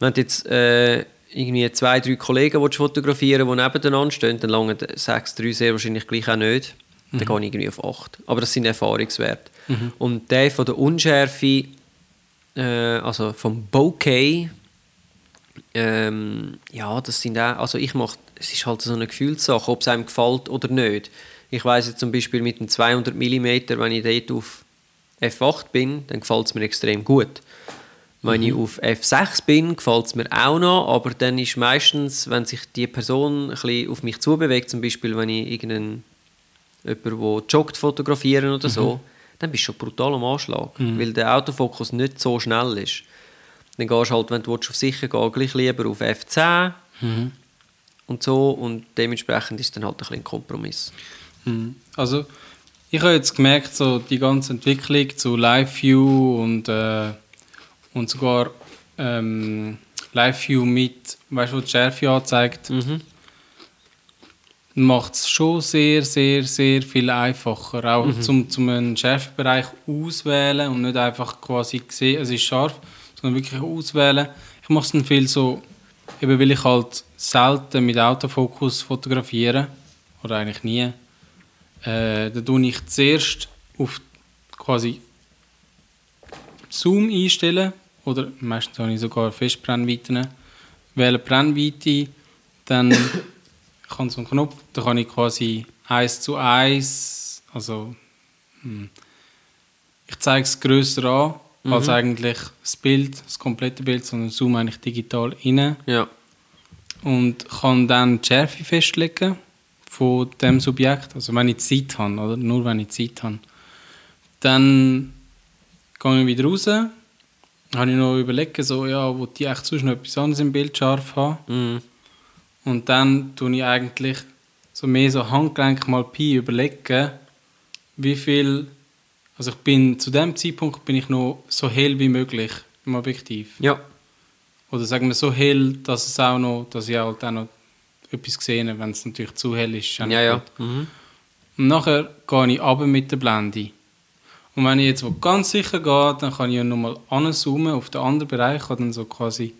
S1: Wenn du jetzt äh, irgendwie zwei, drei Kollegen willst fotografieren die nebeneinander stehen, dann lange sechs, drei sehr wahrscheinlich gleich auch nicht. Dann gehe ich irgendwie auf acht. Aber das sind Erfahrungswerte. Und der von der Unschärfe, äh, also vom Bokeh, ähm, ja, das sind auch, also ich mache, es ist halt so eine Gefühlssache, ob es einem gefällt oder nicht. Ich weiß jetzt zum Beispiel mit dem 200 mm, wenn ich dort auf F8 bin, dann gefällt es mir extrem gut. Wenn ich auf F6 bin, gefällt es mir auch noch, aber dann ist meistens, wenn sich die Person ein bisschen auf mich zubewegt, zum Beispiel wenn ich irgendeinen jemanden, der joggt, fotografieren oder so, dann bist du schon brutal am Anschlag, weil der Autofokus nicht so schnell ist. Dann gehst du halt, wenn du auf sicher gehen, gleich lieber auf F10 und so und dementsprechend ist dann halt ein bisschen ein Kompromiss.
S2: Mhm. Also, ich habe jetzt gemerkt, so die ganze Entwicklung zu Live-View und, äh, und sogar ähm, Live-View mit, weißt du, wo die Schärfe anzeigt,
S1: Mhm.
S2: macht es schon sehr, sehr, sehr viel einfacher. Auch zum, zum einen Schärfebereich auswählen und nicht einfach quasi sehen, es ist scharf, sondern wirklich auswählen. Ich mache es dann viel so, eben weil ich halt selten mit Autofokus fotografiere, oder eigentlich nie, äh, da tue ich zuerst auf quasi Zoom einstellen, oder meistens habe ich sogar Festbrennweiten, wähle Brennweite, dann ich habe so einen Knopf, da kann ich quasi eins zu eins, also hm, ich zeige es grösser an, als eigentlich das Bild, das komplette Bild, sondern zoome eigentlich digital rein.
S1: Ja.
S2: und kann dann die Schärfe festlegen von dem Subjekt, also wenn ich Zeit habe, oder? Nur wenn ich Zeit habe. Dann gehe ich wieder raus, habe ich noch überlegt, so, ja, wo die echt sonst noch etwas anderes im Bild scharf haben.
S1: Mhm.
S2: Und dann tue ich eigentlich so mehr so Handgelenk mal Pi überlegen, wie viel, also ich bin, zu dem Zeitpunkt bin ich noch so hell wie möglich im Objektiv.
S1: Ja.
S2: Oder sagen wir so hell, dass es auch noch, dass ich halt auch noch etwas gesehen habe, wenn es natürlich zu hell ist.
S1: Ja, ja. Mhm.
S2: Und nachher gehe ich runter mit der Blende. Und wenn ich jetzt wo ganz sicher gehe, dann kann ich ja nochmal anzoomen auf den anderen Bereich, kann dann so quasi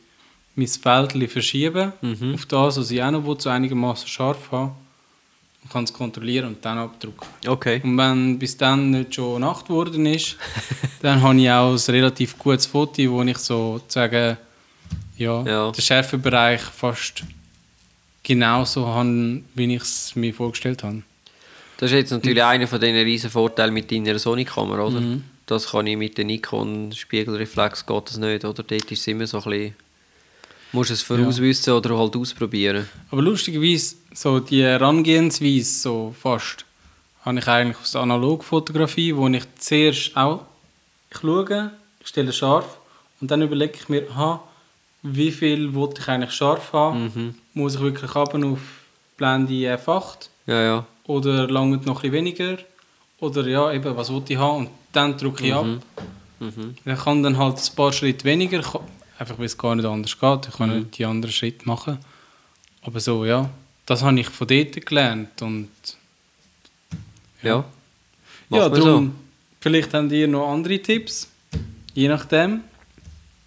S2: mein Feld verschieben
S1: Mhm.
S2: auf das, was ich auch noch so einigermaßen scharf habe. Und kann es kontrollieren und dann abdrucken.
S1: Okay.
S2: Und wenn bis dann nicht schon Nacht geworden ist, dann habe ich auch ein relativ gutes Foto, wo ich so sagen, ja,
S1: Ja.
S2: den Schärfebereich fast genauso habe, wie ich es mir vorgestellt habe.
S1: Das ist jetzt natürlich einer von diesen riesen Vorteilen mit deiner Sony-Kamera, oder?
S2: Mhm.
S1: Das kann ich mit der Nikon Spiegelreflex geht das nicht, oder? Dort ist es immer so ein bisschen... Musst es vorauswissen oder halt ausprobieren.
S2: Aber lustigerweise, so die Herangehensweise, so fast, habe ich eigentlich aus der Analogfotografie, wo ich zuerst auch ich schaue, ich stelle scharf und dann überlege ich mir, aha, wie viel wollte ich eigentlich scharf haben? Muss ich wirklich runter auf Blende F8
S1: Ja, ja.
S2: Oder lange noch ein weniger? Oder ja, eben, was wollte ich haben? Und dann drücke ich ab.
S1: Mhm.
S2: Ich kann dann halt ein paar Schritte weniger, einfach weil es gar nicht anders geht. Ich kann nicht die anderen Schritte machen. Aber so, ja, das habe ich von dort gelernt. Und
S1: Ja.
S2: ja,
S1: man
S2: darum, vielleicht habt ihr noch andere Tipps. Je nachdem.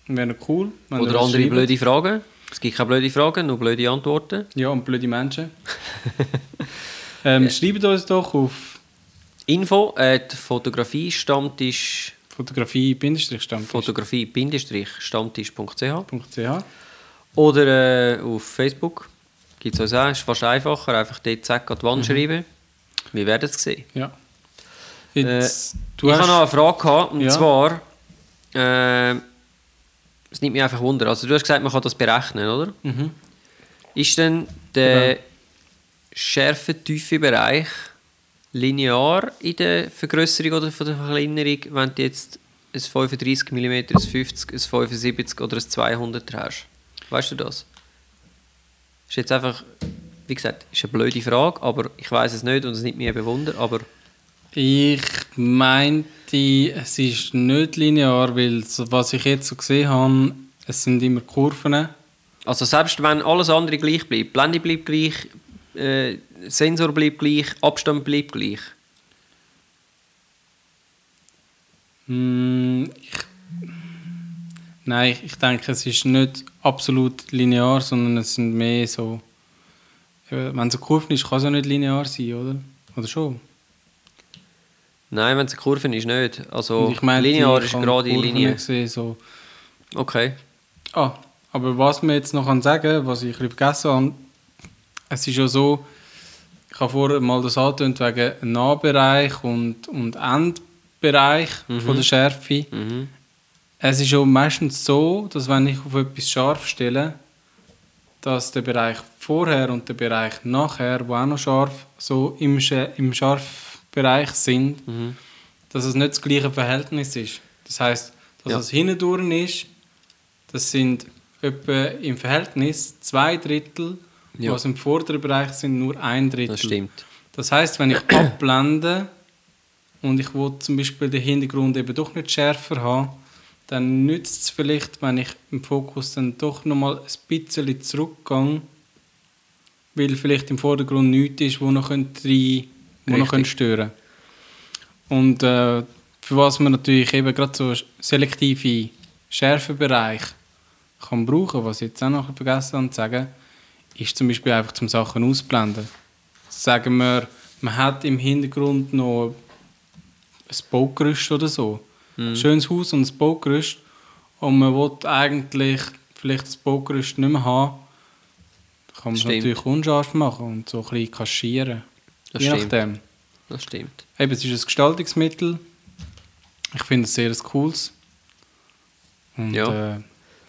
S2: Wäre cool.
S1: Oder andere
S2: schreibt.
S1: blöde Fragen. Es gibt keine blöde Fragen, nur blöde Antworten.
S2: Ja, und blöde Menschen. ähm, Schreibt uns doch auf
S1: Info at Fotografie-Stammtisch
S2: fotografie-stammtisch.ch
S1: Oder äh, auf Facebook. Gibt es uns auch. Ist fast einfacher. Einfach dort zack an die
S2: Mhm.
S1: Wand schreiben. Wir werden es sehen.
S2: Ja. Jetzt, du
S1: ich habe noch eine Frage gehabt, und
S2: Ja.
S1: zwar, äh, es nimmt mich einfach Wunder. Also du hast gesagt, man kann das berechnen, oder?
S2: Mhm.
S1: Ist denn der
S2: Genau.
S1: Schärfe-Tiefe-Bereich linear in der Vergrößerung oder von der Verkleinerung, wenn du jetzt ein 35 mm, ein 50, ein 75 oder ein 200 hast? Weißt du das? Ist jetzt einfach, wie gesagt, ist eine blöde Frage, aber ich weiß es nicht und es nimmt mich eben Wunder, aber
S2: Ich meinte, es ist nicht linear, weil was ich jetzt so gesehen habe, es sind immer Kurven.
S1: Also selbst wenn alles andere gleich bleibt, Blende bleibt gleich, äh, Sensor bleibt gleich, Abstand bleibt gleich.
S2: Hm, ich, Nein, ich, denke, es ist nicht absolut linear, sondern es sind mehr so. Eben, Wenn es eine Kurve ist, kann es ja nicht linear sein, oder? Oder schon?
S1: Nein, wenn es eine Kurve ist, nicht. Also
S2: ich meine,
S1: linear ist gerade
S2: Kurven
S1: Linie.
S2: Gesehen, so.
S1: Okay.
S2: Ah, aber was wir jetzt noch sagen was ich vergessen habe, es ist ja so, ich habe vorher mal das angetönt wegen Nahbereich und, und Endbereich von der Schärfe.
S1: Mhm.
S2: Es ist ja meistens so, dass wenn ich auf etwas scharf stelle, dass der Bereich vorher und der Bereich nachher, wo auch noch scharf, so im, im Scharfbereich sind,
S1: Mhm.
S2: dass es nicht das gleiche Verhältnis ist. Das heißt, dass
S1: Ja.
S2: es hinten ist, das sind etwa im Verhältnis zwei Drittel,
S1: Ja.
S2: was im vorderen Bereich sind nur ein Drittel.
S1: Das stimmt.
S2: Das heißt, wenn ich abblende und ich will zum Beispiel den Hintergrund eben doch nicht schärfer haben, dann nützt es vielleicht, wenn ich im Fokus dann doch nochmal ein bisschen zurückgehe, weil vielleicht im Vordergrund nichts ist, wo noch rein, wo noch stören. Und äh, für was man natürlich eben gerade so selektive Schärfebereich kann brauchen, was ich jetzt auch noch vergessen habe zu sagen, ist zum Beispiel einfach zum Sachen ausblenden. Sagen wir, man hat im Hintergrund noch ein Baugerüst oder so. Ein schönes Haus und ein Baugerüst und man will eigentlich vielleicht das Baugerüst nicht mehr haben, dann kann man es natürlich unscharf machen und so ein bisschen kaschieren.
S1: Das
S2: Je
S1: stimmt.
S2: nachdem.
S1: Das stimmt.
S2: Eben, es ist ein Gestaltungsmittel. Ich finde es sehr ein cooles. Und,
S1: Ja.
S2: Äh,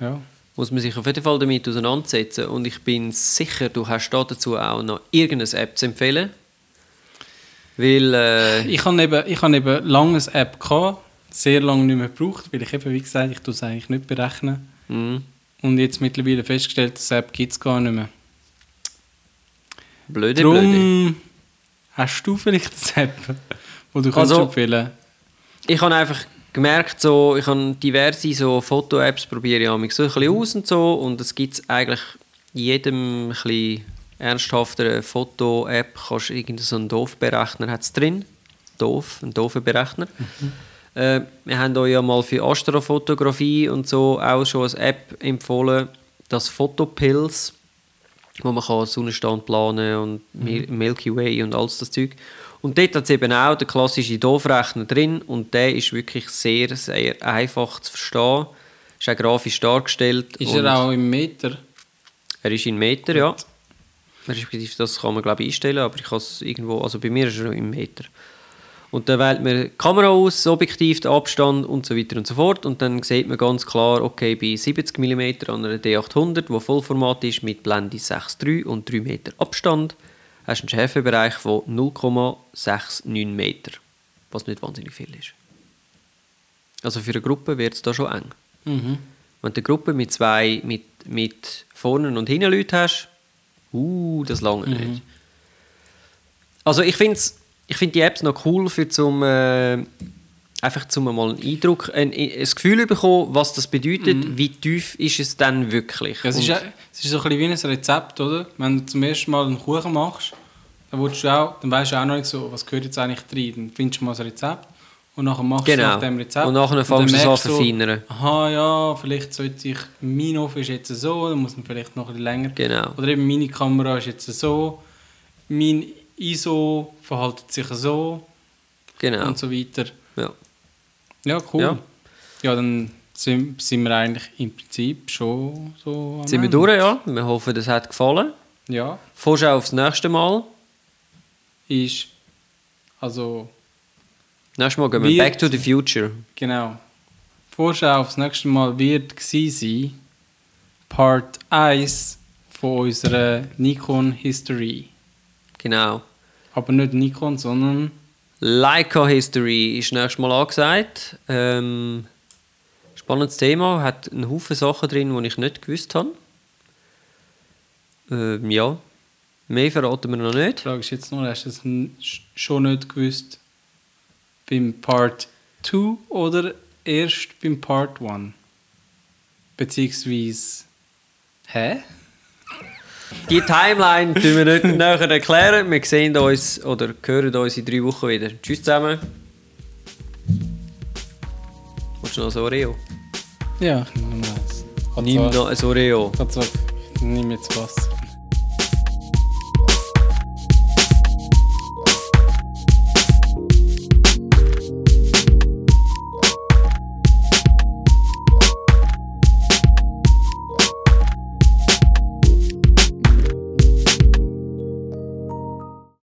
S2: ja.
S1: Muss man sich auf jeden Fall damit auseinandersetzen. Und ich bin sicher, du hast da dazu auch noch irgendeine App zu empfehlen. Weil, äh,
S2: Ich habe eben, ich habe eben lange eine App gehabt, sehr lange nicht mehr gebraucht, weil ich eben, wie gesagt, ich tue es eigentlich nicht berechnen.
S1: mh,
S2: Und jetzt mittlerweile festgestellt, dass App gibt es gar nicht mehr.
S1: blöde, blöde.
S2: Darum hast du vielleicht eine App, die du kannst
S1: Also-
S2: empfehlen
S1: Ich habe einfach gemerkt, so, ich habe diverse so Foto-Apps probiere ich mich so ein bisschen aus und so. Und es gibt eigentlich in jedem ein ernsthafteren Foto-App kannst du irgendeinen so einen Doof-Berechner hat's drin. Doof, ein doofer Berechner. Äh, wir haben euch ja mal für Astrofotografie und so auch schon eine App empfohlen, das Photopills, wo man kann Sonnenstand planen und Mil- Milky Way und alles das Zeug. Und dort hat es eben auch den klassischen Doofrechner drin und der ist wirklich sehr, sehr einfach zu verstehen. Ist auch grafisch dargestellt.
S2: Ist er auch im Meter?
S1: er ist in Meter, ja. Respektive, das kann man glaube ich einstellen, aber ich kann es irgendwo, also bei mir ist er im Meter. Und dann wählt man die Kamera aus, Objektiv, den Abstand und so weiter und so fort. Und dann sieht man ganz klar, okay, bei 70 mm an einer D800, wo Vollformat ist, mit Blende 6,3 und 3 Meter Abstand, hast du einen Schärfebereich von 0,69 Meter. Was nicht wahnsinnig viel ist. Also für eine Gruppe wird es da schon eng.
S2: Mhm.
S1: Wenn du eine Gruppe mit zwei, mit, mit vorne und hinten Leuten hast, uh, das lange nicht. Also ich finde ich find die Apps noch cool, für zum, äh, einfach zum mal einen Eindruck, ein, ein Gefühl bekommen, was das bedeutet, wie tief ist es dann wirklich.
S2: Es ist, es ist so ein bisschen wie ein Rezept, oder? Wenn du zum ersten Mal einen Kuchen machst, dann, willst du auch, dann weißt du auch noch nicht so, was gehört jetzt eigentlich rein. Dann findest du mal das Rezept und nachher machst du
S1: Genau.
S2: nach dem Rezept.
S1: Und nachher fängst du es an verfeinern.
S2: aha, ja, vielleicht sollte ich, mein Ofen ist jetzt so, dann muss man vielleicht noch ein bisschen länger.
S1: Genau.
S2: Oder eben meine Kamera ist jetzt so, mein ISO verhält sich so
S1: genau.
S2: und so weiter.
S1: Ja.
S2: Ja, cool.
S1: Ja.
S2: Ja, dann sind, sind wir eigentlich im Prinzip schon so am
S1: Sind wir durch, ja? Wir hoffen, das hat gefallen.
S2: Ja,
S1: Vorschau aufs nächste Mal.
S2: ist also
S1: Nächstes Mal gehen wir Back to the Future.
S2: genau. Vorschau aufs nächste Mal wird sein Part 1 von unserer Nikon History.
S1: Genau.
S2: Aber nicht Nikon, sondern
S1: Leica History ist nächstes Mal angesagt. Ähm, spannendes Thema, hat einen Haufen Sachen drin, die ich nicht gewusst habe. Ähm, ja, mehr verraten wir noch
S2: die
S1: nicht.
S2: Frage ist jetzt nur, hast du es schon nicht gewusst beim Part 2 oder erst beim Part 1? Beziehungsweise, hä?
S1: Die Timeline tun wir nicht näher erklären. Wir sehen uns oder hören uns in drei Wochen wieder. Tschüss zusammen. Willst du noch so Oreo?
S2: Ja, ich nehme mal.
S1: Nimm noch ein Oreo.
S2: Nimm jetzt was.